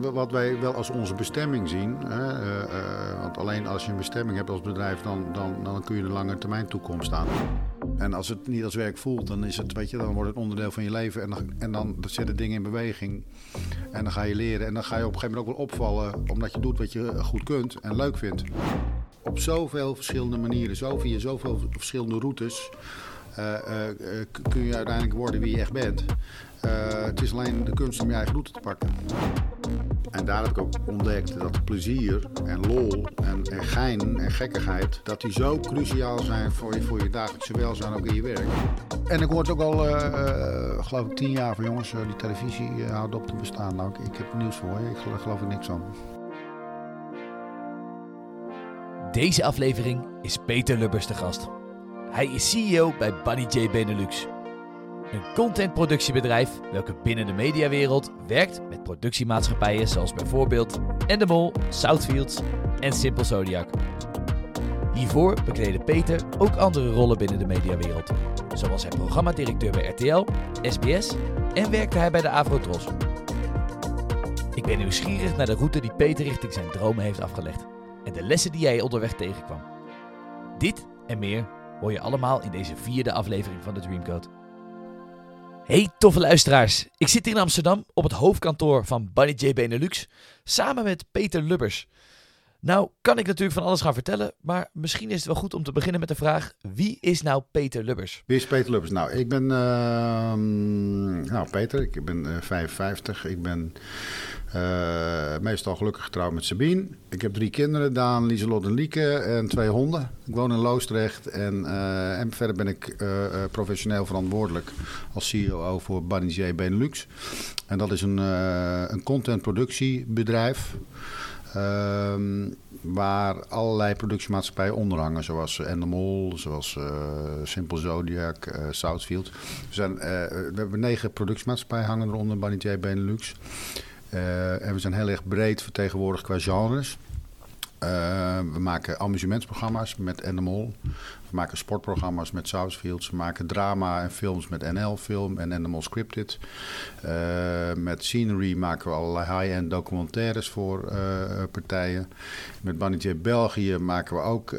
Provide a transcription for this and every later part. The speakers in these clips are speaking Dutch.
Wat wij wel als onze bestemming zien, hè, uh, uh, want alleen als je een bestemming hebt als bedrijf, dan, dan, dan kun je een lange termijn toekomst aan. En als het niet als werk voelt, dan, is het, weet je, dan wordt het onderdeel van je leven en dan, en dan zetten dingen in beweging. En dan ga je leren en dan ga je op een gegeven moment ook wel opvallen, omdat je doet wat je goed kunt en leuk vindt. Op zoveel verschillende manieren, zo via zoveel verschillende routes, uh, kun je uiteindelijk worden wie je echt bent. Het is alleen de kunst om je eigen route te pakken. En daar heb ik ook ontdekt dat plezier en lol en, en gein en gekkigheid... dat die zo cruciaal zijn voor je, voor je dagelijkse welzijn ook in je werk. En ik hoor het ook al, uh, uh, geloof ik, tien jaar van jongens... Die televisie houdt op te bestaan. Nou, ik, ik heb nieuws voor je. Ik geloof, geloof er niks aan. Deze aflevering is Peter Lubbers de gast. Hij is CEO bij Bunny J Benelux... Een contentproductiebedrijf welke binnen de mediawereld werkt met productiemaatschappijen zoals bijvoorbeeld Endemol, Southfields en Simple Zodiac. Hiervoor bekleedde Peter ook andere rollen binnen de mediawereld. Zo was hij programmadirecteur bij RTL, SBS en werkte hij bij de Avrotros. Ik ben nieuwsgierig naar de route die Peter richting zijn dromen heeft afgelegd en de lessen die hij onderweg tegenkwam. Dit en meer hoor je allemaal in deze vierde aflevering van de Dreamcode. Hey toffe luisteraars, ik zit hier in Amsterdam op het hoofdkantoor van Bunny J Benelux samen met Peter Lubbers. Nou kan ik natuurlijk van alles gaan vertellen, maar misschien is het wel goed om te beginnen met de vraag: wie is nou Peter Lubbers? Wie is Peter Lubbers? Nou, ik ben uh, nou, Peter, ik ben uh, 55, ik ben uh, meestal gelukkig getrouwd met Sabine. Ik heb drie kinderen, Daan, Lieselot en Lieke en twee honden. Ik woon in Loosdrecht en, en verder ben ik uh, professioneel verantwoordelijk als CEO voor J Benelux. En dat is een, een contentproductiebedrijf. Ehm, waar allerlei productiemaatschappijen onder hangen, zoals Endemol, zoals Simple Zodiac, Southfield. We, zijn, we hebben negen productiemaatschappijen hangen eronder, J Benelux. Uh, en we zijn heel erg breed vertegenwoordigd qua genres. Uh, we maken amusementsprogramma's met Animal. We maken sportprogramma's met Southfields. We maken drama en films met NL Film en Animal Scripted. Uh, met Scenery maken we allerlei high-end documentaires voor partijen. Met Bunny België maken we ook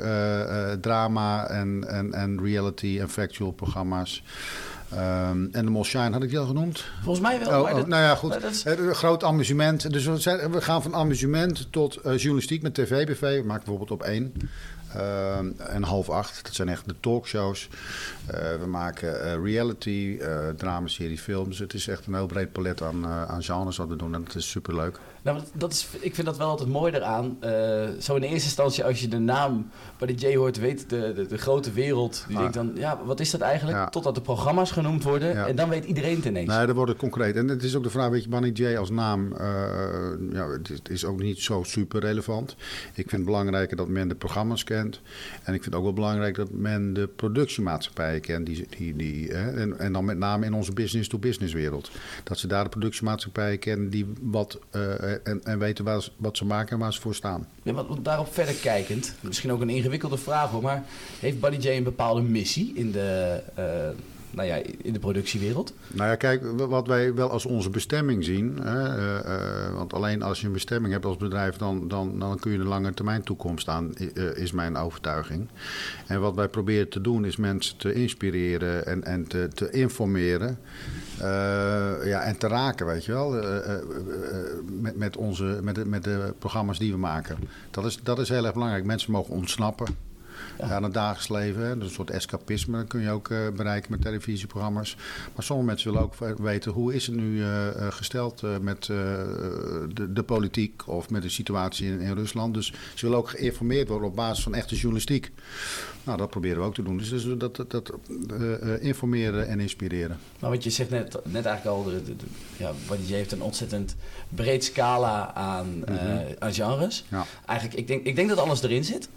drama en, en, en reality en factual programma's. Um, en de Molshine had ik die al genoemd? Volgens mij wel. Oh, oh, dat, nou ja, goed. Is... Groot amusement. Dus we, zijn, we gaan van amusement tot uh, journalistiek met tv-bv. We maken bijvoorbeeld op één. Uh, en half acht. Dat zijn echt de talkshows. Uh, we maken uh, reality, dramaserie, films. Het is echt een heel breed palet aan, aan genres wat we doen. En dat is superleuk. Nou, dat is, ik vind dat wel altijd mooi eraan. Uh, zo in eerste instantie, als je de naam bij de J hoort, weet de, de, de grote wereld. Die ah. denkt dan, ja, wat is dat eigenlijk? Ja. Totdat de programma's genoemd worden. Ja. En dan weet iedereen het ineens. Nee, dan wordt het concreet. En het is ook de vraag, weet je, Bunny J als naam, uh, ja, het is ook niet zo super relevant. Ik vind het belangrijker dat men de programma's kent. En ik vind het ook wel belangrijk dat men de productiemaatschappijen kent. Die, die, die, en, en dan met name in onze business-to-business wereld. Dat ze daar de productiemaatschappijen kennen die wat... Uh, en, en weten wat ze maken en waar ze voor staan. Ja, wat, daarop verder kijkend, misschien ook een ingewikkelde vraag hoor, maar heeft Buddy J een bepaalde missie in de, uh, nou ja, in de productiewereld? Nou ja, kijk, wat wij wel als onze bestemming zien, hè, uh, uh, want alleen als je een bestemming hebt als bedrijf, dan, dan, dan kun je een lange termijn toekomst aan, is mijn overtuiging. En wat wij proberen te doen is mensen te inspireren en, en te, te informeren. Ja, en te raken, weet je wel, met, met, onze, met, de, met de programma's die we maken. Dat is, dat is heel erg belangrijk. Mensen mogen ontsnappen ja. aan het dagelijks leven. Hè. Dus een soort escapisme dat kun je ook bereiken met televisieprogramma's. Maar sommige mensen willen ook weten hoe is het nu gesteld met de, de, politiek of met de situatie in, in, Rusland. Dus ze willen ook geïnformeerd worden op basis van echte journalistiek. Nou, dat proberen we ook te doen. Dus, dus dat, dat, dat uh, informeren en inspireren. Maar wat je zegt net, net eigenlijk al, de, de, de, ja, wat je heeft een ontzettend breed scala aan, mm -hmm. uh, aan genres. Ja. Eigenlijk, ik denk, ik denk dat alles erin zit.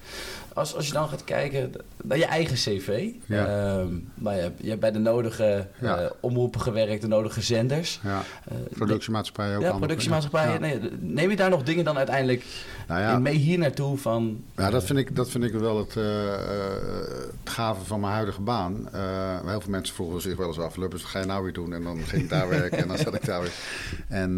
Als, als je dan gaat kijken naar je eigen cv. Ja. Ehm, maar je, hebt- je hebt bij de nodige Ja. eh, omroepen gewerkt, de nodige zenders. Ja, Eh, productiemaatschappij ook. ja, productiemaatschappijen. Ja. Nee, neem je daar nog dingen dan uiteindelijk Nou mee hier naartoe van... Ja, dat vind ik, dat vind ik wel het, eh, het gave van mijn huidige baan. Heel veel mensen vroegen zich wel eens af, Lubbers, wat ga je nou weer doen? En dan ging ik daar werken en dan zat ik daar weer. En,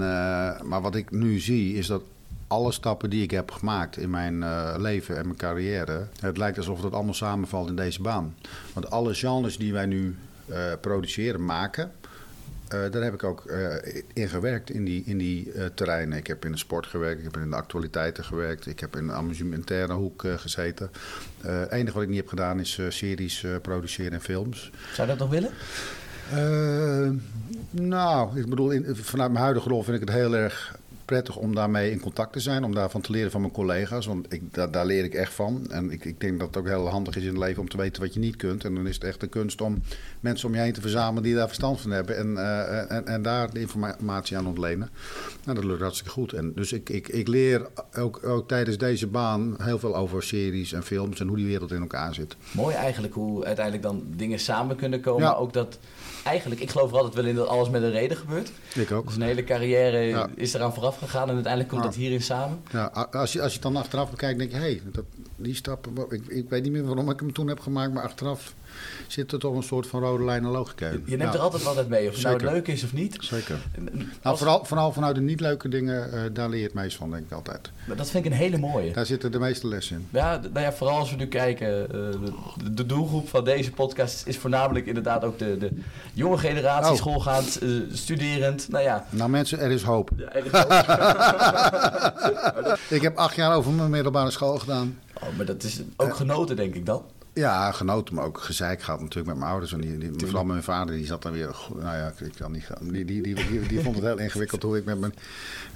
maar wat ik nu zie is dat alle stappen die ik heb gemaakt in mijn eh, leven en mijn carrière... het lijkt alsof dat allemaal samenvalt in deze baan. Want alle genres die wij nu eh, produceren, maken... Eh, daar heb ik ook eh, in gewerkt, in die, in die terreinen. Ik heb in de sport gewerkt, ik heb in de actualiteiten gewerkt, ik heb in de amusementaire hoek gezeten. Het enige wat ik niet heb gedaan is series produceren en films. Zou je dat nog willen? Nou, ik bedoel, in, vanuit mijn huidige rol vind ik het heel erg prettig om daarmee in contact te zijn. Om daarvan te leren van mijn collega's. Want ik, daar, daar leer ik echt van. En ik, ik denk dat het ook heel handig is in het leven om te weten wat je niet kunt. En dan is het echt de kunst om mensen om je heen te verzamelen die daar verstand van hebben. En, eh, en, en daar de informatie aan ontlenen. Nou, dat lukt hartstikke goed. En dus ik, ik, ik leer ook, ook tijdens deze baan heel veel over series en films. En hoe die wereld in elkaar zit. Mooi eigenlijk hoe uiteindelijk dan dingen samen kunnen komen. Ja. Ook dat eigenlijk, ik geloof er altijd wel in dat alles met een reden gebeurt. Ik ook. Dus een hele carrière Ja. is eraan vooraf gegaan en uiteindelijk komt dat hierin samen. Ja, als je, als je het dan achteraf bekijkt, denk je, hé, hey, dat- die stappen, wa- ik, ik weet niet meer waarom ik hem toen heb gemaakt, maar achteraf zit er toch een soort van rode lijn en logica in. Je neemt er altijd wat uit mee, of het nou leuk is of niet. Zeker. Nou, vooral, vooral vanuit de niet leuke dingen, eh, daar leer je het meest van, denk ik altijd. dat vind ik een hele mooie. Daar zitten de meeste lessen in. Ja, nou ja, vooral als we nu kijken, eh, de, de doelgroep van deze podcast is voornamelijk inderdaad ook de, de jonge generatie, Oh. schoolgaand, eh, studerend. Nou ja, Nou mensen, er is hoop. ja ergens ook. Ik heb acht jaar over mijn middelbare school gedaan. Oh, maar dat is ook genoten, denk ik dan. Ja, genoten, maar ook gezeik gehad natuurlijk met mijn ouders. En die, die, vooral mijn vader, die zat dan weer... Nou ja, ik kan niet gaan. Die, die, die, die, die vond het heel ingewikkeld hoe ik met mijn,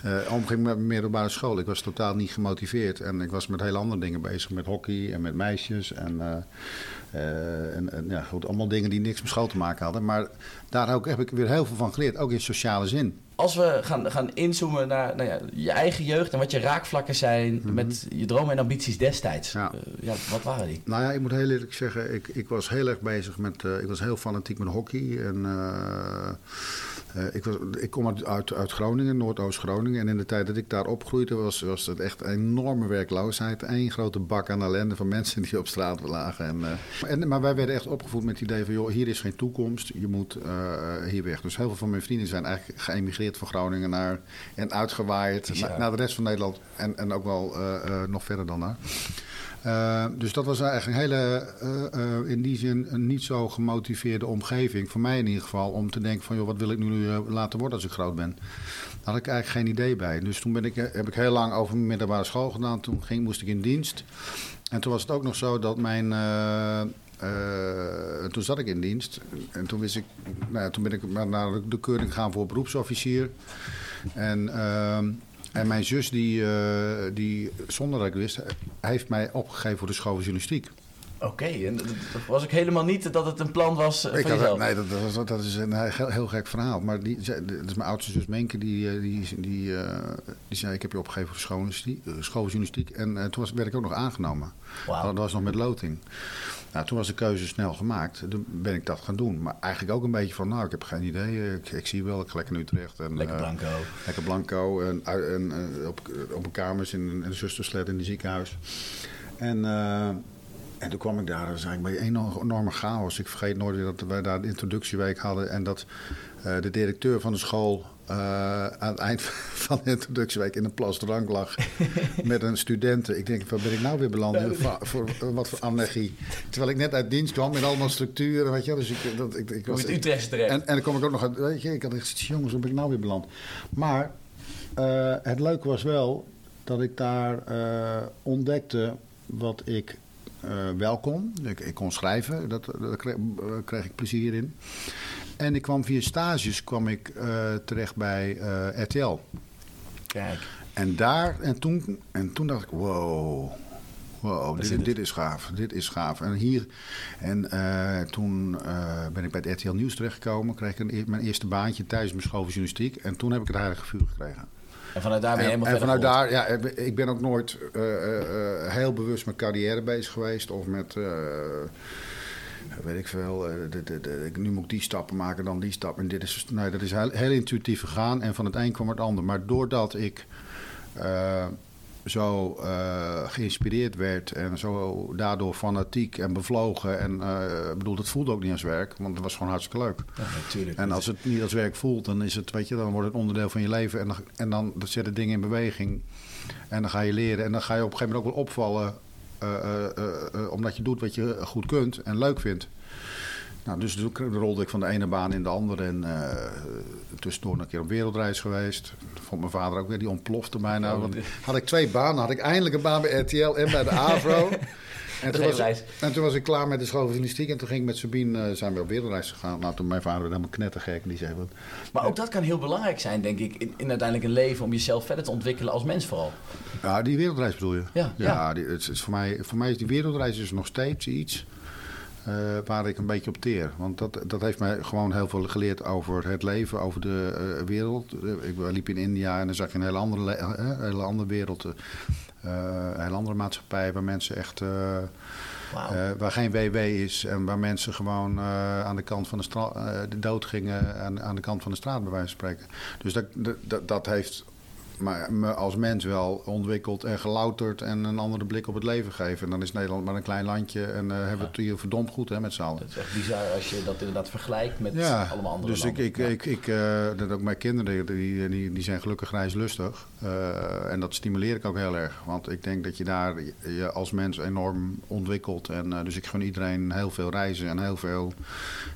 eh, omging met mijn middelbare school. Ik was totaal niet gemotiveerd. En ik was met hele andere dingen bezig. Met hockey en met meisjes. En, eh, eh, en, en ja, goed, allemaal dingen die niks met school te maken hadden. Maar daar ook, heb ik weer heel veel van geleerd. Ook in sociale zin. Als we gaan, gaan inzoomen naar nou ja, je eigen jeugd en wat je raakvlakken zijn met je dromen en ambities destijds. Ja. Eh, ja, wat waren die? Nou ja, ik moet heel eerlijk zeggen, ik, ik was heel erg bezig met, eh, ik was heel fanatiek met hockey. En eh, eh, ik, was, ik kom uit, uit, uit Groningen, Noordoost-Groningen. En in de tijd dat ik daar opgroeide was, was het echt enorme werkloosheid. Eén grote bak aan ellende van mensen die op straat lagen. En, eh, en, maar wij werden echt opgevoed met het idee van, joh, hier is geen toekomst. Je moet eh, hier weg. Dus heel veel van mijn vrienden zijn eigenlijk geëmigreerd van Groningen naar, en uitgewaaid Ja. naar, naar de rest van Nederland. En, en ook wel nog verder dan daar. Eh, dus dat was eigenlijk een hele, eh, eh, in die zin, een niet zo gemotiveerde omgeving. Voor mij in ieder geval, om te denken van, joh, wat wil ik nu laten worden als ik groot ben? Daar had ik eigenlijk geen idee bij. Dus toen ben ik, heb ik heel lang over mijn middelbare school gedaan. Toen ging, moest ik in dienst. En toen was het ook nog zo dat mijn... toen zat ik in dienst. En toen, wist ik, nou ja, toen ben ik naar de keuring gegaan voor beroepsofficier. En... ehm, en mijn zus, die, eh, die, zonder dat ik wist, heeft mij opgegeven voor de school van journalistiek. Oké, en dat, dat was ik helemaal niet dat het een plan was eh, Ik van had, nee, dat, dat, dat is een heel, heel gek verhaal. Maar die, dat is mijn oudste zus Menke, die, eh, die, die, eh, die zei: Ik heb je opgegeven voor de school, eh, school journalistiek. En eh, toen was, werd ik ook nog aangenomen. Wauw. Dat was nog met loting. Nou, toen was de keuze snel gemaakt. Toen ben ik dat gaan doen. Maar eigenlijk ook een beetje van: Nou, ik heb geen idee. Ik, ik zie wel, ik ga lekker naar Utrecht. En, Lekker eh, blanco. Lekker blanco. En, en, eh, op, op een kamers in een, een zustersled in het ziekenhuis. En, eh, en toen kwam ik daar. Dat was eigenlijk bij een enorme, chaos. Ik vergeet nooit dat wij daar de introductieweek hadden. En dat eh, de directeur van de school eh, aan het eind van de introductieweek in een plas drank lag. met een studenten. Ik denk, waar ben ik nou weer beland? Voor, voor, wat voor allergie. Terwijl ik net uit dienst kwam met allemaal structuren. Weet je, dus ik, dat, ik, ik was, Utrechtse terecht. en, en dan kom ik ook nog uit. Weet je, ik had echt jongens, waar ben ik nou weer beland? Maar eh, het leuke was wel dat ik daar eh, ontdekte wat ik eh, wel kon. Ik, ik kon schrijven, dat, daar kreeg, eh, kreeg ik plezier in. En ik kwam via stages kwam ik eh, terecht bij eh, RTL. Kijk, En daar, en toen, en toen dacht ik, wow. Wow, dit, is gaaf, dit is gaaf. En hier, en eh, toen ben ik bij het RTL Nieuws terechtgekomen. Kreeg ik een, mijn eerste baantje tijdens mijn school van journalistiek. En toen heb ik het heilige vuur gekregen. En vanuit daar ben je en, helemaal en verder vanuit daar, ja, ik ben ook nooit heel bewust met carrière bezig geweest. Of met, weet ik veel, eh, de, de, de, nu moet ik die stappen maken, dan die stap. En dit is, nee, dat is heel, heel intuïtief gegaan. En van het een kwam het ander. Maar doordat ik eh, zo eh, geïnspireerd werd en zo daardoor fanatiek en bevlogen. En ik bedoel, dat voelde ook niet als werk, want het was gewoon hartstikke leuk. Ja, natuurlijk. En als het niet als werk voelt, dan is het, weet je, dan wordt het onderdeel van je leven. En dan, en dan zetten dingen in beweging. En dan ga je leren. En dan ga je op een gegeven moment ook wel opvallen. Eh, eh, eh, omdat je doet wat je goed kunt en leuk vindt. Nou, dus toen rolde ik van de ene baan in de andere. En eh tussendoor een keer op wereldreis geweest. Vond mijn vader ook weer, die ontplofte bijna. Oh, Want had ik twee banen. Had ik eindelijk een baan bij RTL en bij de AVRO. En toen, was, reis. en toen was ik klaar met de school van journalistiek. En toen ging ik met Sabine, eh, zijn we op wereldreis gegaan. Nou, toen mijn vader werd helemaal knettergek. En die zei, wat, Maar ook dat kan heel belangrijk zijn, denk ik, in, in uiteindelijk een leven om jezelf verder te ontwikkelen als mens vooral. Ja, die wereldreis bedoel je? Ja, ja. die, het is voor, mij, voor mij is die wereldreis dus nog steeds iets eh, waar ik een beetje op teer. Want dat, dat heeft mij gewoon heel veel geleerd over het leven, over de eh, wereld. Eh, ik liep in India en dan zag je een hele andere, hele andere wereld. een hele andere maatschappij waar mensen echt... eh, waar geen WW is en waar mensen gewoon aan de kant van de straat de dood gingen aan, aan de kant van de straat, bij wijze van spreken. Dus dat- dat, dat heeft maar me als mens wel ontwikkeld en gelouterd en een andere blik op het leven gegeven. En dan is Nederland maar een klein landje en eh, hebben we het hier verdomd goed hè, met z'n allen. Dat is echt bizar als je dat inderdaad vergelijkt met allemaal andere dus landen. ik, ik, ik, ik eh, dat ook mijn kinderen, die, die, die zijn gelukkig reislustig. Eh, en dat stimuleer ik ook heel erg. Want ik denk dat je daar je als mens enorm ontwikkelt. En, dus ik gun iedereen heel veel reizen en heel veel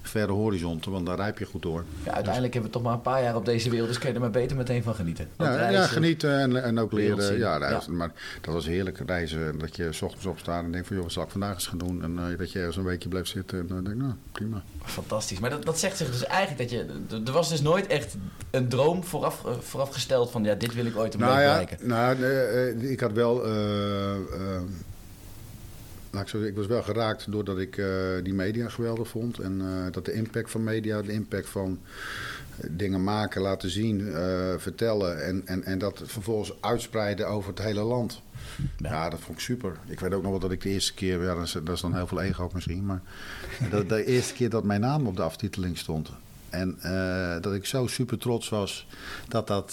verre horizonten. Want daar rijp je goed door. Ja, uiteindelijk hebben we toch maar een paar jaar op deze wereld, dus kun je er maar beter meteen van genieten. Ook Ja, ja, genieten en, en ook leren. Ja, reizen. Ja. Maar dat was heerlijk reizen. En Dat je s ochtends opstaat en denkt van... joh, wat zal ik vandaag eens gaan doen? En eh, dat je ergens een weekje blijft zitten. En dan denk ik, nou, prima. Fantastisch. Maar dat, dat zegt zich dus eigenlijk dat je... Er was dus nooit echt een droom vooraf, eh, voorafgesteld van... ja, dit wil ik ooit een Nou bereiken. nou, eh, eh, ik had wel. eh, eh, laat ik, zo zeggen, ik was wel geraakt doordat ik eh, die media geweldig vond. En eh, dat de impact van media, de impact van eh, dingen maken, laten zien, vertellen. En, en, en dat vervolgens uitspreiden over het hele land. Ja. Ja. dat vond ik super. Ik weet ook nog wel dat ik de eerste keer, ja, dat is, dat is dan heel veel ego misschien, maar dat, de eerste keer dat mijn naam op de aftiteling stond. En dat ik zo super trots was dat dat,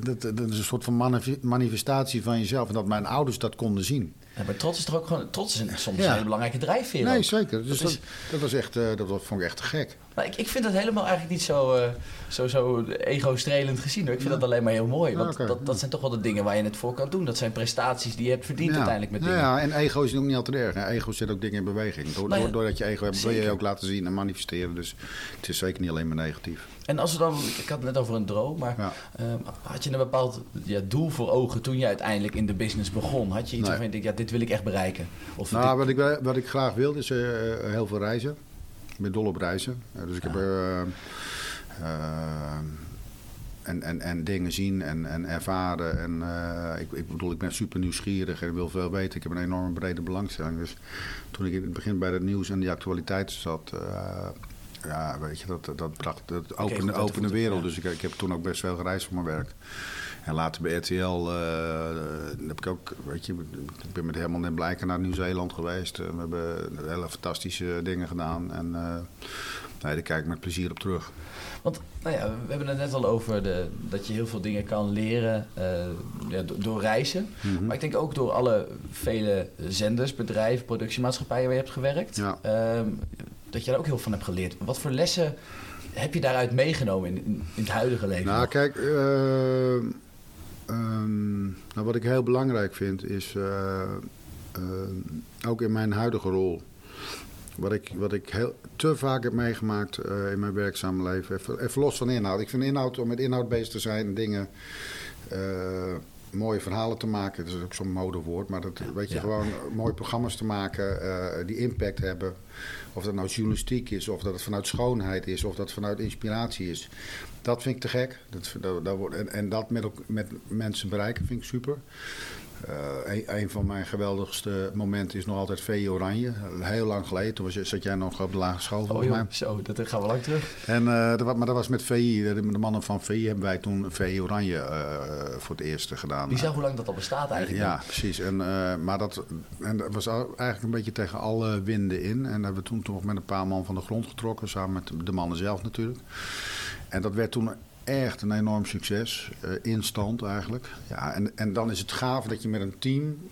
dat, dat is een soort van manif- manifestatie van jezelf. En dat mijn ouders dat konden zien. Ja, maar trots is toch ook gewoon... Trots is een, soms Ja. een hele belangrijke drijfveer Nee, ook. zeker. Dus Dat dat, is- dat, was echt, eh, dat vond ik echt te gek. Maar ik, ik vind dat helemaal eigenlijk niet zo, eh, zo, zo ego-strelend gezien. Hoor. Ik vind dat alleen maar heel mooi. Want dat, dat zijn toch wel de dingen waar je het voor kan doen. Dat zijn prestaties die je hebt verdiend ja. uiteindelijk met dingen. Ja, en ego is ook niet altijd erg. hè. Ego zet ook dingen in beweging. Door, Nou ja, door- doordat je ego hebt, wil je ook laten zien en manifesteren. Dus het is zeker niet alleen maar negatief. En als we dan... Ik had het net over een droom, maar... Ehm, had je een bepaald ja, doel voor ogen toen je uiteindelijk in de business begon? Had je iets Nee. waarvan je denkt, ja, dit wil ik echt bereiken? Of Nou, dit- wat ik, wat ik graag wil is eh, eh, heel veel reizen. Ik ben dol op reizen. Dus ik heb eh, eh, en, en, en dingen zien en, en ervaren. En eh, ik, ik bedoel, ik ben super nieuwsgierig en wil veel weten. Ik heb een enorme brede belangstelling. Dus toen ik in het begin bij het nieuws en de actualiteit zat. ja, weet je, dat, dat bracht dat uit de wereld. Dus ik, ik heb toen ook best veel gereisd voor mijn werk. En later bij RTL eh, heb ik ook, weet je, ik ben met Herman en Blijken naar Nieuw-Zeeland geweest. Eh, we hebben hele fantastische dingen gedaan. En eh, nee, daar kijk ik met plezier op terug. Want nou ja, we hebben het net al over de, dat je heel veel dingen kan leren ja, do- door reizen. Mhm. Maar ik denk ook door alle vele zenders, bedrijven, productiemaatschappijen waar je hebt gewerkt. Ja. ehm, dat je daar ook heel veel van hebt geleerd. Wat voor lessen heb je daaruit meegenomen in, in, in het huidige leven? Nou, nog? kijk, ehm, nou, wat ik heel belangrijk vind is, eh, eh, ook in mijn huidige rol, wat ik, wat ik heel, te vaak heb meegemaakt eh, in mijn werkzame leven, even, even los van inhoud. Ik vind inhoud, om met inhoud bezig te zijn, dingen, mooie verhalen te maken, dat is ook zo'n modewoord, maar dat, weet je, Ja. gewoon mooie programma's te maken, eh, die impact hebben Of dat nou journalistiek is, of dat het vanuit schoonheid is, of dat het vanuit inspiratie is. Dat vind ik te gek. Dat, dat, en, en dat met, ook- met mensen bereiken vind ik super. Eh, een, van mijn geweldigste momenten is nog altijd VE Oranje. Heel lang geleden, toen was, je- zat jij nog op de lagere school Oh mij. zo, dat gaan we lang terug. En, eh, dat, maar dat was met VI. De, de mannen van VI hebben wij toen VI Oranje eh, voor het eerst gedaan. Wie zag hoe lang dat al bestaat eigenlijk? Ja, precies. En, maar dat, en dat was eigenlijk een beetje tegen alle winden in. En dat hebben we toen toch met een paar man van de grond getrokken. Samen met de mannen zelf natuurlijk. En dat werd toen echt een enorm succes. eh instant eigenlijk. Ja, en, en dan is het gaaf dat je met een team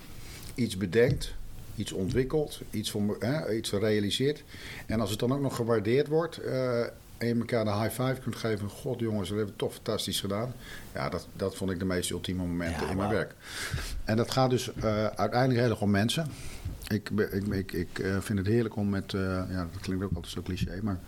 iets bedenkt. Iets ontwikkelt, iets, voor, hè, iets realiseert. En als het dan ook nog gewaardeerd wordt, eh, en je elkaar de high five kunt geven. God jongens, dat hebben we toch fantastisch gedaan. Ja, dat, dat vond ik de meest ultieme momenten Ja, in mijn werk. En dat gaat dus eh, uiteindelijk heel erg om mensen. Ik, ik, ik, ik vind het heerlijk om met, ja, dat klinkt ook altijd zo cliché, maar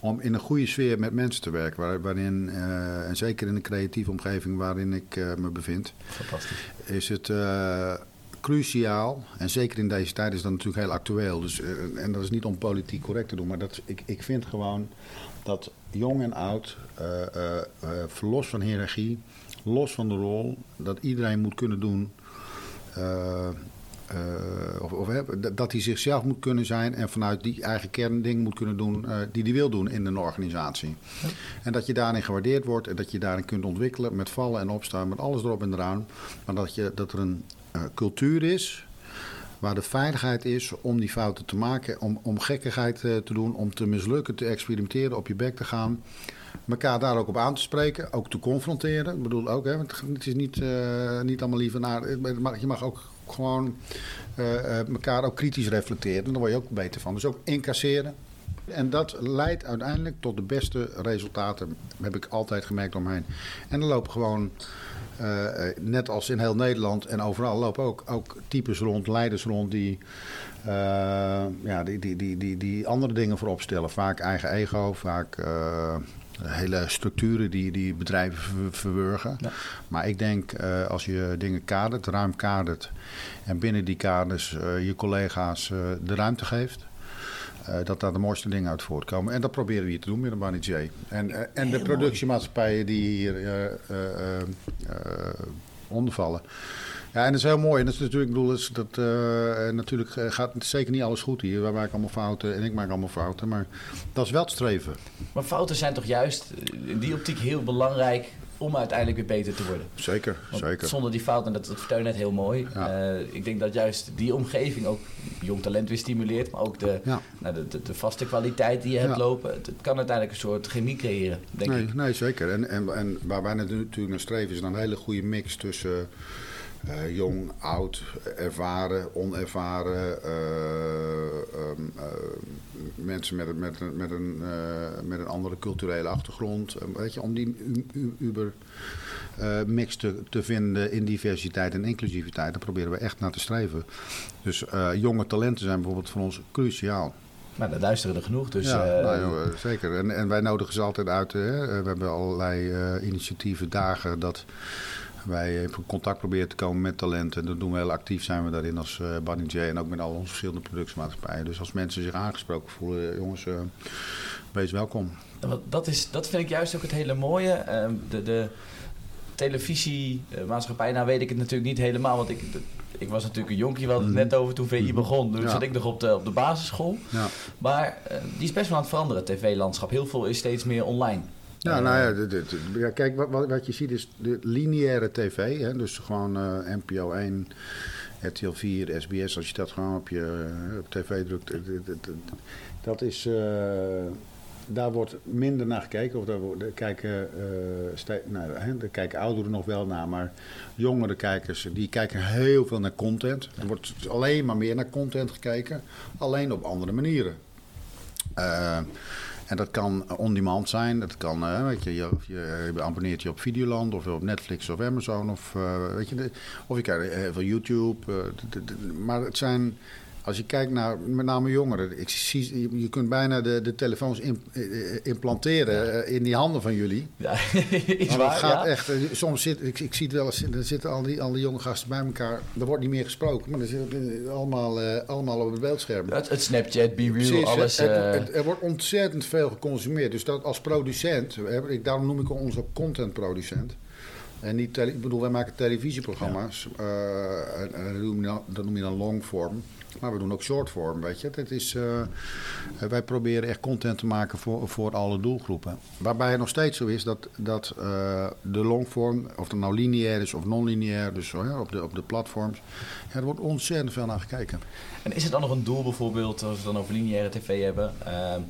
om in een goede sfeer met mensen te werken. Waar, waarin, eh, en zeker in een creatieve omgeving waarin ik eh, me bevind, Fantastisch. is het eh, cruciaal. En zeker in deze tijd is dat natuurlijk heel actueel. Dus, en dat is niet om politiek correct te doen, maar dat, ik, ik vind gewoon dat jong en oud, los van hiërarchie, los van de rol, dat iedereen moet kunnen doen. Eh, of, dat- hij zichzelf moet kunnen zijn en vanuit die eigen kern dingen moet kunnen doen eh, die hij wil doen in een organisatie. En dat je daarin gewaardeerd wordt en dat je daarin kunt ontwikkelen met vallen en opstaan, met alles erop en eraan. Maar dat, je, dat er een eh, cultuur is waar de veiligheid is om die fouten te maken, om, om gekkigheid te doen, om te mislukken, te experimenteren, op je bek te gaan. Mekaar daar ook op aan te spreken, ook te confronteren. Ik bedoel ook, hè, want het is niet, niet allemaal liever naar. Je mag ook gewoon eh, eh, elkaar ook kritisch reflecteren. Daar word je ook beter van. Dus ook incasseren. En dat leidt uiteindelijk tot de beste resultaten, heb ik altijd gemerkt omheen. En er lopen gewoon, eh, net als in heel Nederland en overal, lopen ook, ook types rond, leiders rond die, ja, die, die, die, die, die andere dingen voorop stellen. Vaak eigen ego, vaak hele structuren die, die bedrijven ver- verwurgen. Ja. Maar ik denk, eh, als je dingen kadert, ruim kadert... en binnen die kaders eh, je collega's eh, de ruimte geeft... eh, dat daar de mooiste dingen uit voortkomen. En dat proberen we hier te doen met de Barney J. En, en de productiemaatschappijen die hier eh, eh, eh, eh, onder vallen. Ja, en dat is heel mooi. En dat is natuurlijk, ik bedoel, dat, is- dat eh, natuurlijk eh, gaat zeker niet alles goed hier. Wij maken allemaal fouten en ik maak allemaal fouten. Maar dat is wel het streven. Maar fouten zijn toch juist eh, in die optiek heel belangrijk om uiteindelijk weer beter te worden. Zeker, Want zeker. Zonder die fouten, dat, dat vertel je net heel mooi. Ja. Eh, ik denk dat juist die omgeving ook jong talent weer stimuleert. Maar ook de, Ja. nou, de, de, de vaste kwaliteit die je hebt Ja. lopen. Het, het kan uiteindelijk een soort chemie creëren, denk nee, ik. nee, zeker. En, en, en waar wij natuurlijk naar streven is een hele goede mix tussen eh, jong, oud, ervaren, onervaren. eh, ehm, eh, mensen met, een- met, met, een, met een andere culturele achtergrond. Eh, weet je, om die uber mix te, te vinden in diversiteit en inclusiviteit. Daar proberen we echt naar te streven. Dus jonge talenten zijn bijvoorbeeld voor ons cruciaal. Maar daar luisteren er genoeg. Dus, ja, nou, joh, zeker. En, en wij nodigen ze altijd uit. Hè. We hebben allerlei initiatieven, dagen dat wij in contact proberen te komen met talenten. Dat doen we heel actief, zijn we daarin als eh Bunny J en ook met al onze verschillende productiemaatschappijen. Dus als mensen zich aangesproken voelen, jongens, eh, wees welkom. wat- dat, is, dat vind ik juist ook het hele mooie. Ehm, de, de televisiemaatschappij, nou weet ik het natuurlijk niet helemaal. Want ik, ik was natuurlijk een jonkie, we hadden het net over toen VI begon. Toen Ja. zat ik nog op de, op de basisschool. Ja. Maar eh, die is best wel aan het veranderen, het tv-landschap. Heel veel is steeds meer online. Ja, Eh, nou ja, dit- dit- ja kijk, wat, wat, je ziet is de lineaire tv. Hè, dus gewoon eh, NPO 1, RTL 4, SBS. Als je dat gewoon op je eh, op tv drukt. Dat is... daar wordt minder naar gekeken. Of daar, wordt- daar kijken, ste- nou, hè, daar kijken ouderen nog wel naar. Maar jongere kijkers, die kijken heel veel naar content. Er wordt alleen maar meer naar content gekeken. Alleen op andere manieren. Eh, en dat kan on-demand zijn. Dat kan, eh, weet je, je, je, abonneert je op Videoland of op Netflix of Amazon. Of, eh, weet je, of je kijkt YouTube. eh, d- d- maar het zijn Als je kijkt naar met name jongeren, ik zie, je- je kunt bijna de, de telefoons in- eh, eh, implanteren eh, in die handen van jullie. Ja, iets waar, het gaat ja. echt, soms zit, ik, ik zie het wel eens, er zitten al die, al die jonge gasten bij elkaar. Er wordt niet meer gesproken, maar er zitten allemaal, eh, allemaal op het beeldscherm. Het, het Snapchat, Be Real, Precies, alles. het- het- er wordt ontzettend veel geconsumeerd. Dus dat als producent, ik, daarom noem ik ons ook contentproducent. En niet ik bedoel, wij maken televisieprogramma's. dat, noem je dan, dat noem je dan longform. Maar we doen ook shortform, weet je. Het is, eh, wij proberen echt content te maken voor, voor alle doelgroepen. Waarbij het nog steeds zo is dat, dat eh, de longform, of het nou lineair is of non-lineair, dus op, de, op de platforms, ja, er wordt ontzettend veel naar gekeken. En is het dan nog een doel bijvoorbeeld, als we het dan over lineaire tv hebben, ehm,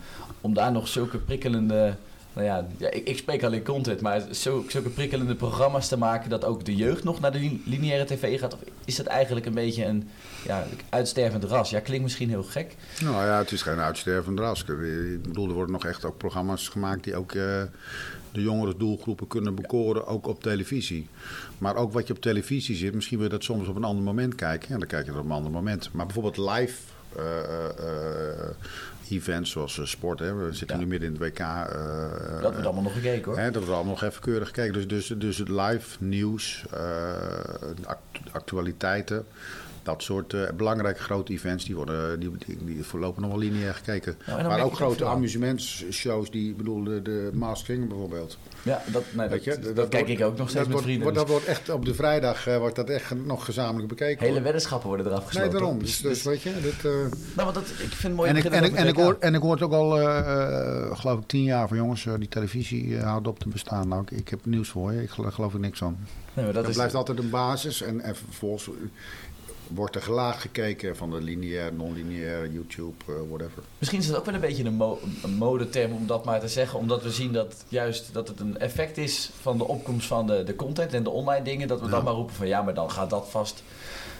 om daar nog zulke prikkelende, nou ja, ja ik, ik spreek alleen content, maar zo, zulke prikkelende programma's te maken dat ook de jeugd nog naar de li- lineaire tv gaat? Of is dat eigenlijk een beetje een ja, uitstervend ras? Ja, klinkt misschien heel gek. Nou ja, het is geen uitstervend ras. Ik bedoel, er worden nog echt ook programma's gemaakt die ook eh, de jongere doelgroepen kunnen bekoren, ook op televisie. Maar ook wat je op televisie ziet, misschien wil je dat soms op een ander moment kijken. En dan kijk je dat op een ander moment. Maar bijvoorbeeld live eh, eh, events zoals eh, sport, hè. we zitten Ja. nu midden in het WK. eh, Dat wordt allemaal nog gekeken hoor. Hè, dat wordt allemaal nog even keurig gekeken. Dus, dus, dus het live nieuws, eh, actualiteiten, dat soort eh, belangrijke grote events, die worden die, die, die voorlopig nog wel lineair gekeken. Nou, maar ook ik grote aan. amusementsshows, die ik bedoel de, de Singer bijvoorbeeld. Ja, dat, nee, dat, je, dat, kijk wordt- ik ook nog steeds met vrienden. wordt- dus Dat wordt echt op de vrijdag eh, wordt dat echt nog gezamenlijk bekeken. hele weddenschappen worden eraf Nee, gesloten. daarom. Dus, dus weet je, dit, eh, nou, want dat, ik vind het mooi en, ik, en, ik, en, ik hoor, en ik hoor het ook al, eh, eh, geloof ik, tien jaar van jongens, eh, die televisie eh, houdt op te bestaan. Nou, ik, ik heb nieuws voor je, ik geloof, geloof er niks van. Nee, dat Dat is, blijft altijd een basis en, en vervolgens wordt er gelaagd gekeken van de lineair, non-lineair, YouTube, eh, whatever. Misschien is het ook wel een beetje een, mo een modeterm om dat maar te zeggen. Omdat we zien dat juist dat het een effect is van de opkomst van de, de content en de online dingen. Dat we Ja. dan maar roepen van ja, maar dan gaat dat vast.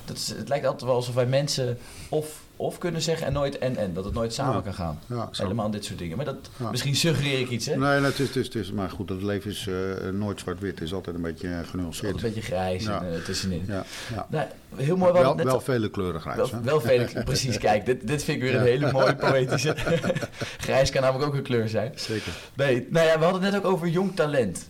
Dat is, het lijkt altijd wel alsof wij mensen of, of kunnen zeggen en nooit en en. Dat het nooit samen Ja. kan gaan. Ja. Helemaal dit soort dingen. Maar dat, Ja. misschien suggereer ik iets hè. Nee, het is, het is, het is, maar goed, het leven is eh, nooit zwart-wit. Het is altijd een beetje eh, genuanceerd. een beetje grijs en, eh, tussenin. Ja, ja. Nou, heel mooi. we Wel, net wel vele kleuren grijs. Wel, hè? wel vele, precies. Kijk, dit, dit vind ik weer een hele mooie poëtische. Grijs kan namelijk ook een kleur zijn. Zeker. Nee, nou ja, we hadden het net ook over jong talent.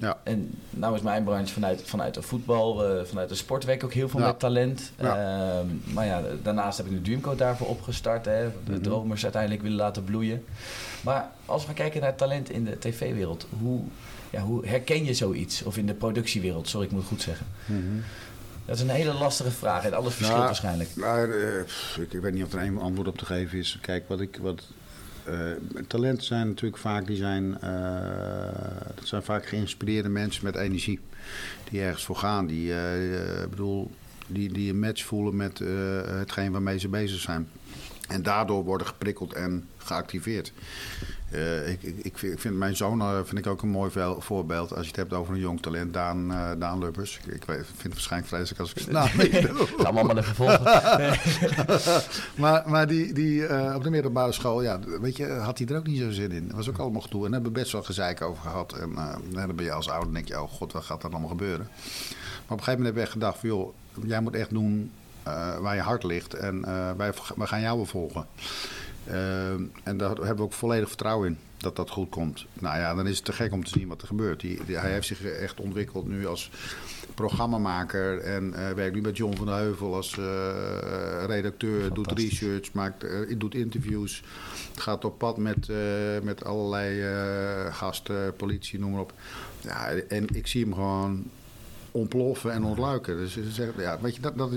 Ja. En nou is mijn branche vanuit, vanuit de voetbal, vanuit de sport werk ik ook heel veel met talent. Ja. Ehm, maar ja, daarnaast heb ik nu Daarvoor opgestart. Hè, de Mhm. dromers uiteindelijk willen laten bloeien. Maar als we kijken naar talent in de tv-wereld, hoe, ja, hoe herken je zoiets? Of in de productiewereld, sorry, ik moet het goed zeggen. Mhm. Dat is een hele lastige vraag en alles verschilt Nou, waarschijnlijk. Maar, eh, pff, ik, ik weet niet of er één antwoord op te geven is. Kijk, wat ik. Wat, eh, talenten zijn natuurlijk vaak, die zijn, eh, dat zijn vaak geïnspireerde mensen met energie. Die ergens voor gaan. Die, ik bedoel, die, die een match voelen met eh, hetgeen waarmee ze bezig zijn. En daardoor worden geprikkeld en geactiveerd. Eh, ik, ik, ik vind, ik vind mijn zoon eh, vind ik ook een mooi voorbeeld. Als je het hebt over een jong talent, Daan, eh, Daan Lubbers. Ik, vind het waarschijnlijk vreselijk als ik zijn naam niet even volgen. maar maar die, die op de middelbare school, ja, weet je, had hij er ook niet zo zin in. Dat was ook allemaal gedoe. En daar hebben we best wel gezeik over gehad. En dan ben je als ouder, denk je, oh god, wat gaat er allemaal gebeuren? Op een gegeven moment we echt gedacht van, joh, jij moet echt doen eh, waar je hart ligt. En eh, wij, wij gaan jou volgen. Eh, en daar hebben we ook volledig vertrouwen in dat dat goed komt. Nou ja, dan is het te gek om te zien wat er gebeurt. Die, die- hij heeft zich echt ontwikkeld nu als programmamaker en werkt nu met John van de Heuvel als redacteur, doet research, maakt, doet interviews, gaat op pad met, met allerlei gasten, politie, noem maar op. Ja, en ik zie hem gewoon ontploffen en ontluiken. Dus, ja, weet je, dat, dat,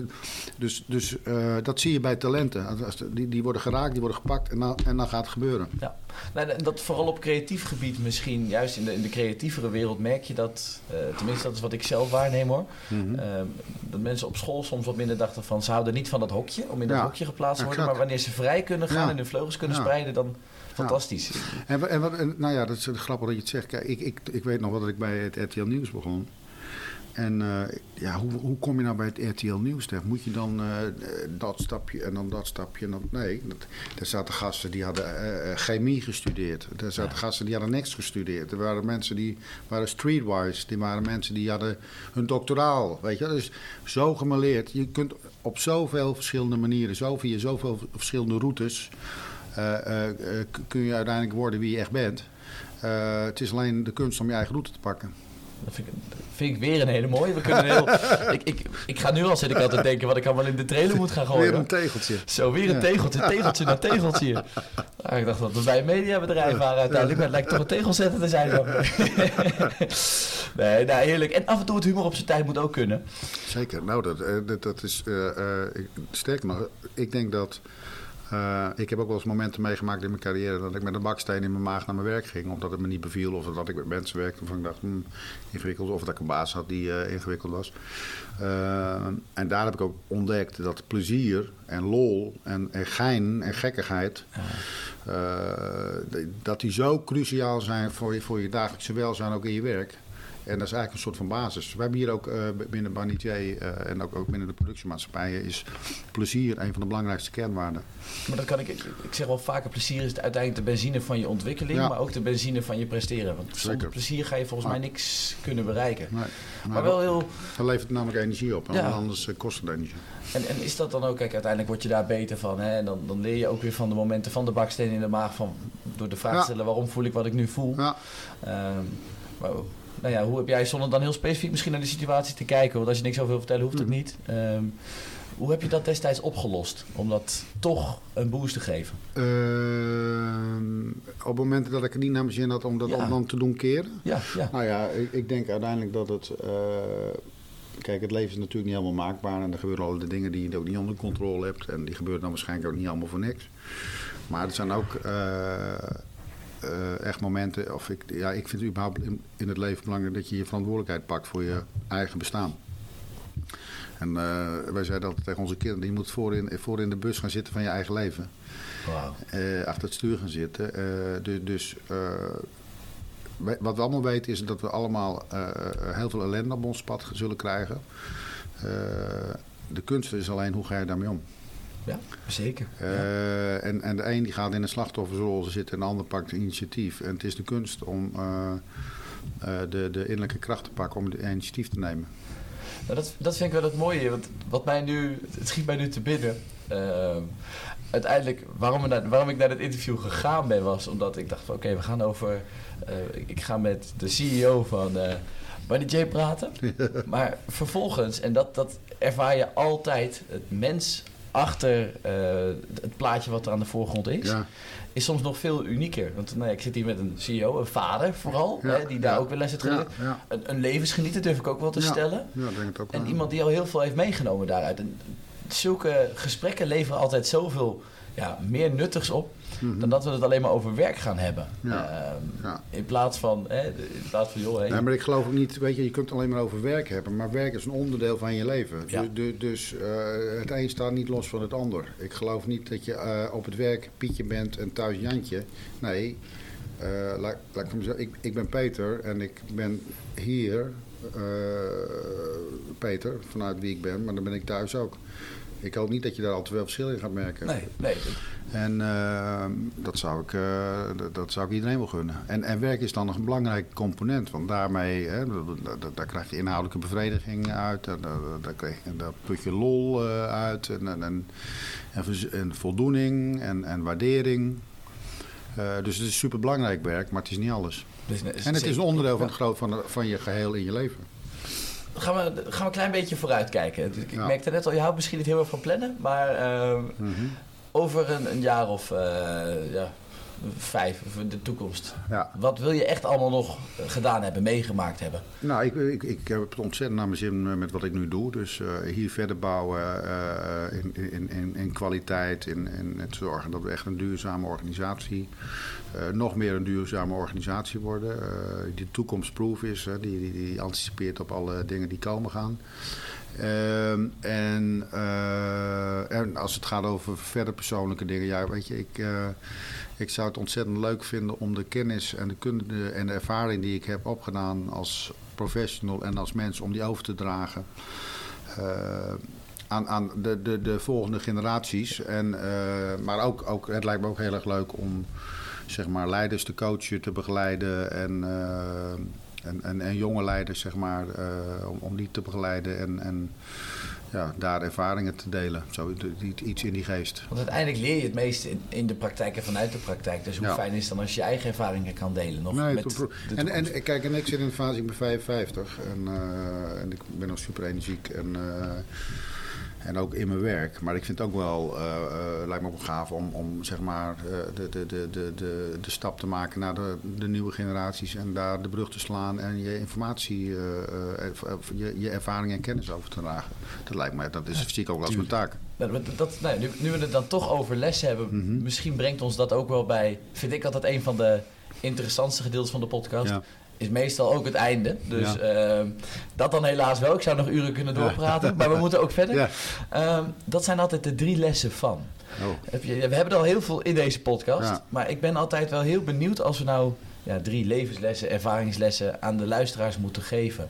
dus, dus eh, dat zie je bij talenten. Die, die worden geraakt, die worden gepakt en dan, en dan gaat het gebeuren. Ja, nou, dat vooral op creatief gebied misschien, juist in de, in de creatievere wereld merk je dat, eh, tenminste dat is wat ik zelf waarneem hoor, Mhm. eh, dat mensen op school soms wat minder dachten van ze houden niet van dat hokje, om in dat Ja, hokje geplaatst te worden, exact. maar wanneer ze vrij kunnen gaan Ja. en hun vleugels kunnen Ja. spreiden, dan fantastisch. En, en, wat, en, nou ja, dat is grappig dat je het zegt. Kijk, ik, ik, ik weet nog wel dat ik bij het RTL Nieuws begon. En uh, ja, hoe, hoe kom je nou bij het RTL Nieuws terecht? Moet je dan uh, dat stapje en dan dat stapje? En dan, nee, dat, er zaten gasten die hadden uh, chemie gestudeerd. Er zaten ja. gasten die hadden niks gestudeerd. Er waren mensen die waren streetwise. Die waren mensen die hadden hun doctoraal. Weet je, dus zo gemaleerd. Je kunt op zoveel verschillende manieren, zo via zoveel verschillende routes, kun je uiteindelijk worden wie je echt bent. het is alleen de kunst om je eigen route te pakken. Dat vind ik, vind ik weer een hele mooie. We kunnen heel, ik, ik, ik ga nu al zit ik altijd denken wat ik allemaal in de trailer moet gaan gooien. Weer een tegeltje. Zo, weer een tegeltje. Tegeltje naar tegeltje. Ah, ik dacht dat we bij een mediabedrijf waren uiteindelijk. Maar het lijkt toch een tegelzetter te zijn. nee, nou heerlijk. En af en toe het humor op zijn tijd moet ook kunnen. Zeker. Nou, dat, dat, dat is... Uh, uh, sterker nog, ik denk dat... Uh, ik heb ook wel eens momenten meegemaakt in mijn carrière dat ik met een baksteen in mijn maag naar mijn werk ging. Omdat het me niet beviel of dat ik met mensen werkte waarvan ik dacht, hmm, ingewikkeld. Of dat ik een baas had die uh, ingewikkeld was. Uh, en daar heb ik ook ontdekt dat plezier en lol en, en gein en gekkigheid... dat die zo cruciaal zijn voor je, voor je dagelijkse welzijn ook in je werk. En dat is eigenlijk een soort van basis. We hebben hier ook uh, binnen Banitier uh, en ook, ook binnen de productiemaatschappijen is plezier een van de belangrijkste kernwaarden. Maar dat kan ik, ik zeg wel vaker, plezier is uiteindelijk de benzine van je ontwikkeling, ja. maar ook de benzine van je presteren. Want zonder Zeker. plezier ga je volgens mij niks kunnen bereiken. Nee. Maar, maar wel heel... Dan levert het namelijk energie op, en ja. anders uh, kost het energie. En, en is dat dan ook, kijk, uiteindelijk word je daar beter van. Hè? En dan, dan leer je ook weer van de momenten van de baksteen in de maag, van, door de vraag te stellen waarom voel ik wat ik nu voel. Ja. Um, maar, nou ja, hoe heb jij zonder dan heel specifiek misschien naar de situatie te kijken? Want als je niks over wil vertellen, hoeft het Mm. niet. Um, hoe heb je dat destijds opgelost? Om dat toch een boost te geven? Uh, op momenten dat ik het niet naar mijn zin had om dat Ja. dan te doen keren. Ja, ja. Nou ja, ik, ik denk uiteindelijk dat het. eh, kijk, het leven is natuurlijk niet helemaal maakbaar. En er gebeuren allerlei dingen die je ook niet onder controle hebt. En die gebeuren dan waarschijnlijk ook niet allemaal voor niks. Maar er zijn ook. eh, eh, echt momenten, of ik, ja, ik vind het überhaupt in, in het leven belangrijk dat je je verantwoordelijkheid pakt voor je eigen bestaan. En eh, wij zeiden altijd tegen onze kinderen, je moet voor in, voor in de bus gaan zitten van je eigen leven. Eh, achter het stuur gaan zitten. Dus dus wij- wat we allemaal weten is dat we allemaal heel veel ellende op ons pad zullen krijgen. De kunst is alleen hoe ga je daarmee om. Ja, zeker. Ja. Eh, en, en de een die gaat in een slachtofferrol zitten en de ander pakt initiatief. En het is de kunst om eh, eh, de, de innerlijke kracht te pakken om de initiatief te nemen. Nou, dat, dat vind ik wel het mooie. Want wat mij nu, het schiet mij nu te binnen. Ehm, uiteindelijk, waarom, we naar- waarom ik naar dit interview gegaan ben, was omdat ik dacht van oké, we gaan over. ik- ga met de CEO van Bunny J praten. maar vervolgens, en dat, dat ervaar je altijd, het mens achter eh, het plaatje wat er aan de voorgrond is, Ja, is soms nog veel unieker. Want nou ja, ik zit hier met een CEO, een vader vooral, Ja, hè, die daar ook wel geleerd. ja, Een, een levensgenieter durf ik ook wel te stellen. ja, denk het ook En wel. iemand die al heel veel heeft meegenomen daaruit. En zulke gesprekken leveren altijd zoveel ja, meer nuttigs op Mhm. dan dat we het alleen maar over werk gaan hebben. Ja. Ehm, Ja. In plaats van, hè, in plaats van joh, hey, Nee, maar ik geloof ook niet, weet je, je kunt het alleen maar over werk hebben, maar werk is een onderdeel van je leven. Ja. Du- du- dus eh, het een staat niet los van het ander. Ik geloof niet dat je eh, op het werk Pietje bent en thuis Jantje. Nee, eh, laat, laat ik hem zeggen, ik, ik ben Peter en ik ben hier Peter, vanuit wie ik ben, maar dan ben ik thuis ook. Ik hoop niet dat je daar al te veel verschil in gaat merken. nee, nee, En eh, dat, zou ik, eh, dat, zou ik iedereen wel gunnen. En, en werk is dan nog een belangrijke component. Want daarmee, hè, daar, krijg je inhoudelijke bevrediging uit. Daar, daar, daar, krijg je, daar put je lol eh, uit. En, en, en, en, en voldoening en, en waardering. Eh, dus het is super belangrijk werk, maar het is niet alles. Dus, En het is een onderdeel van, het groot, van, van je geheel in je leven. Gaan we, gaan we een klein beetje vooruitkijken. Ik Ja. merkte net al, je houdt misschien niet heel erg van plannen, maar ehm, Mhm. over een, een jaar of eh, ja, vijf, de toekomst. Ja. Wat wil je echt allemaal nog gedaan hebben, meegemaakt hebben? Nou, ik, ik, ik heb het ontzettend naar mijn zin eh, met wat ik nu doe. Dus eh, hier verder bouwen eh, in, in, in, in kwaliteit, in, in het zorgen dat we echt een duurzame organisatie, eh, nog meer een duurzame organisatie worden. eh, die toekomstproof is, die, die, die anticipeert op alle dingen die komen gaan. Ehm, en, uh, en, als het gaat over verder persoonlijke dingen, ja, weet je, ik, uh, ik zou het ontzettend leuk vinden om de kennis en de kunde en de ervaring die ik heb opgedaan als professional en als mens, om die over te dragen. Uh, aan, aan de, de, de volgende generaties. En, maar ook, ook, het lijkt me ook heel erg leuk om zeg maar, leiders te coachen, te begeleiden en, en, en, en jonge leiders, zeg maar, om, om die te begeleiden en, en ja, daar ervaringen te delen. Zo, iets in die geest. Want uiteindelijk leer je het meest in, in de praktijk en vanuit de praktijk. Dus hoe fijn is het dan als je je eigen ervaringen kan delen? Nog nee, met en, en kijk, en ik zit in de fase, ik ben 55 en, uh, en ik ben nog super energiek. En, uh, en ook in mijn werk. Maar ik vind het ook wel, uh, uh, lijkt me ook gaaf om, om zeg maar, uh, de, de, de, de, de stap te maken naar de, de nieuwe generaties en daar de brug te slaan en je informatie, je, je ervaring en kennis over te dragen. Dat lijkt mij, dat is fysiek ook wel als mijn taak. Dat, nou, nu, nu, we het dan toch over lessen hebben, mhm. misschien brengt ons dat ook wel bij, vind ik altijd een van de interessantste gedeeltes van de podcast. Ja is meestal ook het einde. Dus ehm, dat dan helaas wel. Ik zou nog uren kunnen doorpraten, maar we moeten ook verder. Ja. Ehm, dat zijn altijd de drie lessen van. Oh. We hebben er al heel veel in deze podcast. Maar ik ben altijd wel heel benieuwd als we nou ja, drie levenslessen, ervaringslessen aan de luisteraars moeten geven.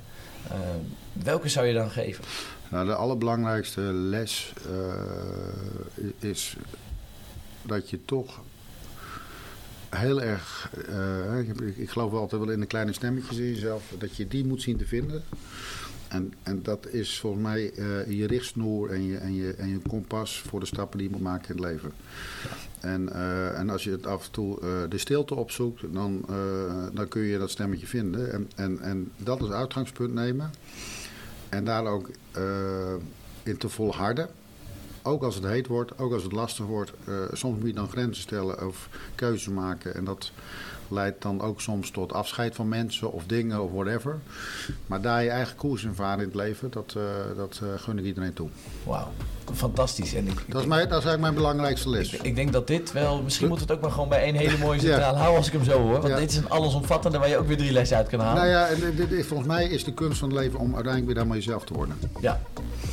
Ehm, welke zou je dan geven? Nou, de allerbelangrijkste les uh, is dat je toch heel erg. Uh, ik, ik, geloof altijd wel in de kleine stemmetjes in jezelf. Dat je die moet zien te vinden. En, en dat is volgens mij uh, je richtsnoer en je, en, je, en je kompas voor de stappen die je moet maken in het leven. En, uh, en als je het af en toe de stilte opzoekt, dan, dan kun je dat stemmetje vinden. En, en, en dat als uitgangspunt nemen. En daar ook in te volharden. Ook als het heet wordt, ook als het lastig wordt. Uh, soms moet je dan grenzen stellen of keuzes maken. En dat leidt dan ook soms tot afscheid van mensen of dingen of whatever. Maar daar je eigen koers in varen in het leven, dat, uh, dat uh, gun ik iedereen toe. Wauw, fantastisch. En ik, dat, is mijn, dat is eigenlijk mijn belangrijkste les. Ik, ik, denk dat dit wel, misschien moet het ook maar gewoon bij één hele mooie centraal ja. houden als ik hem zo hoor. Want dit is een allesomvattende waar je ook weer drie lessen uit kan halen. Nou ja, en dit, volgens mij is de kunst van het leven om uiteindelijk weer maar jezelf te worden. Ja,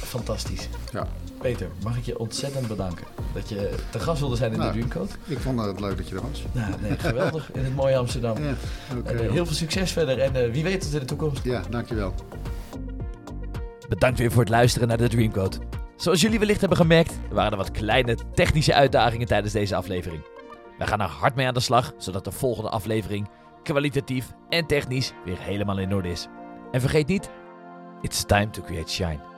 fantastisch. Ja. Peter, mag ik je ontzettend bedanken dat je te gast wilde zijn in nou, de Dreamcode. Ik vond het leuk dat je er was. Nou, nee, geweldig in het mooie Amsterdam. Ja, okay, en, uh, heel veel succes verder en uh, wie weet tot in de toekomst. Ja, dankjewel. Bedankt weer voor het luisteren naar de Dreamcode. Zoals jullie wellicht hebben gemerkt, waren er wat kleine technische uitdagingen tijdens deze aflevering. We gaan er hard mee aan de slag, zodat de volgende aflevering kwalitatief en technisch weer helemaal in orde is. En vergeet niet, it's time to create shine.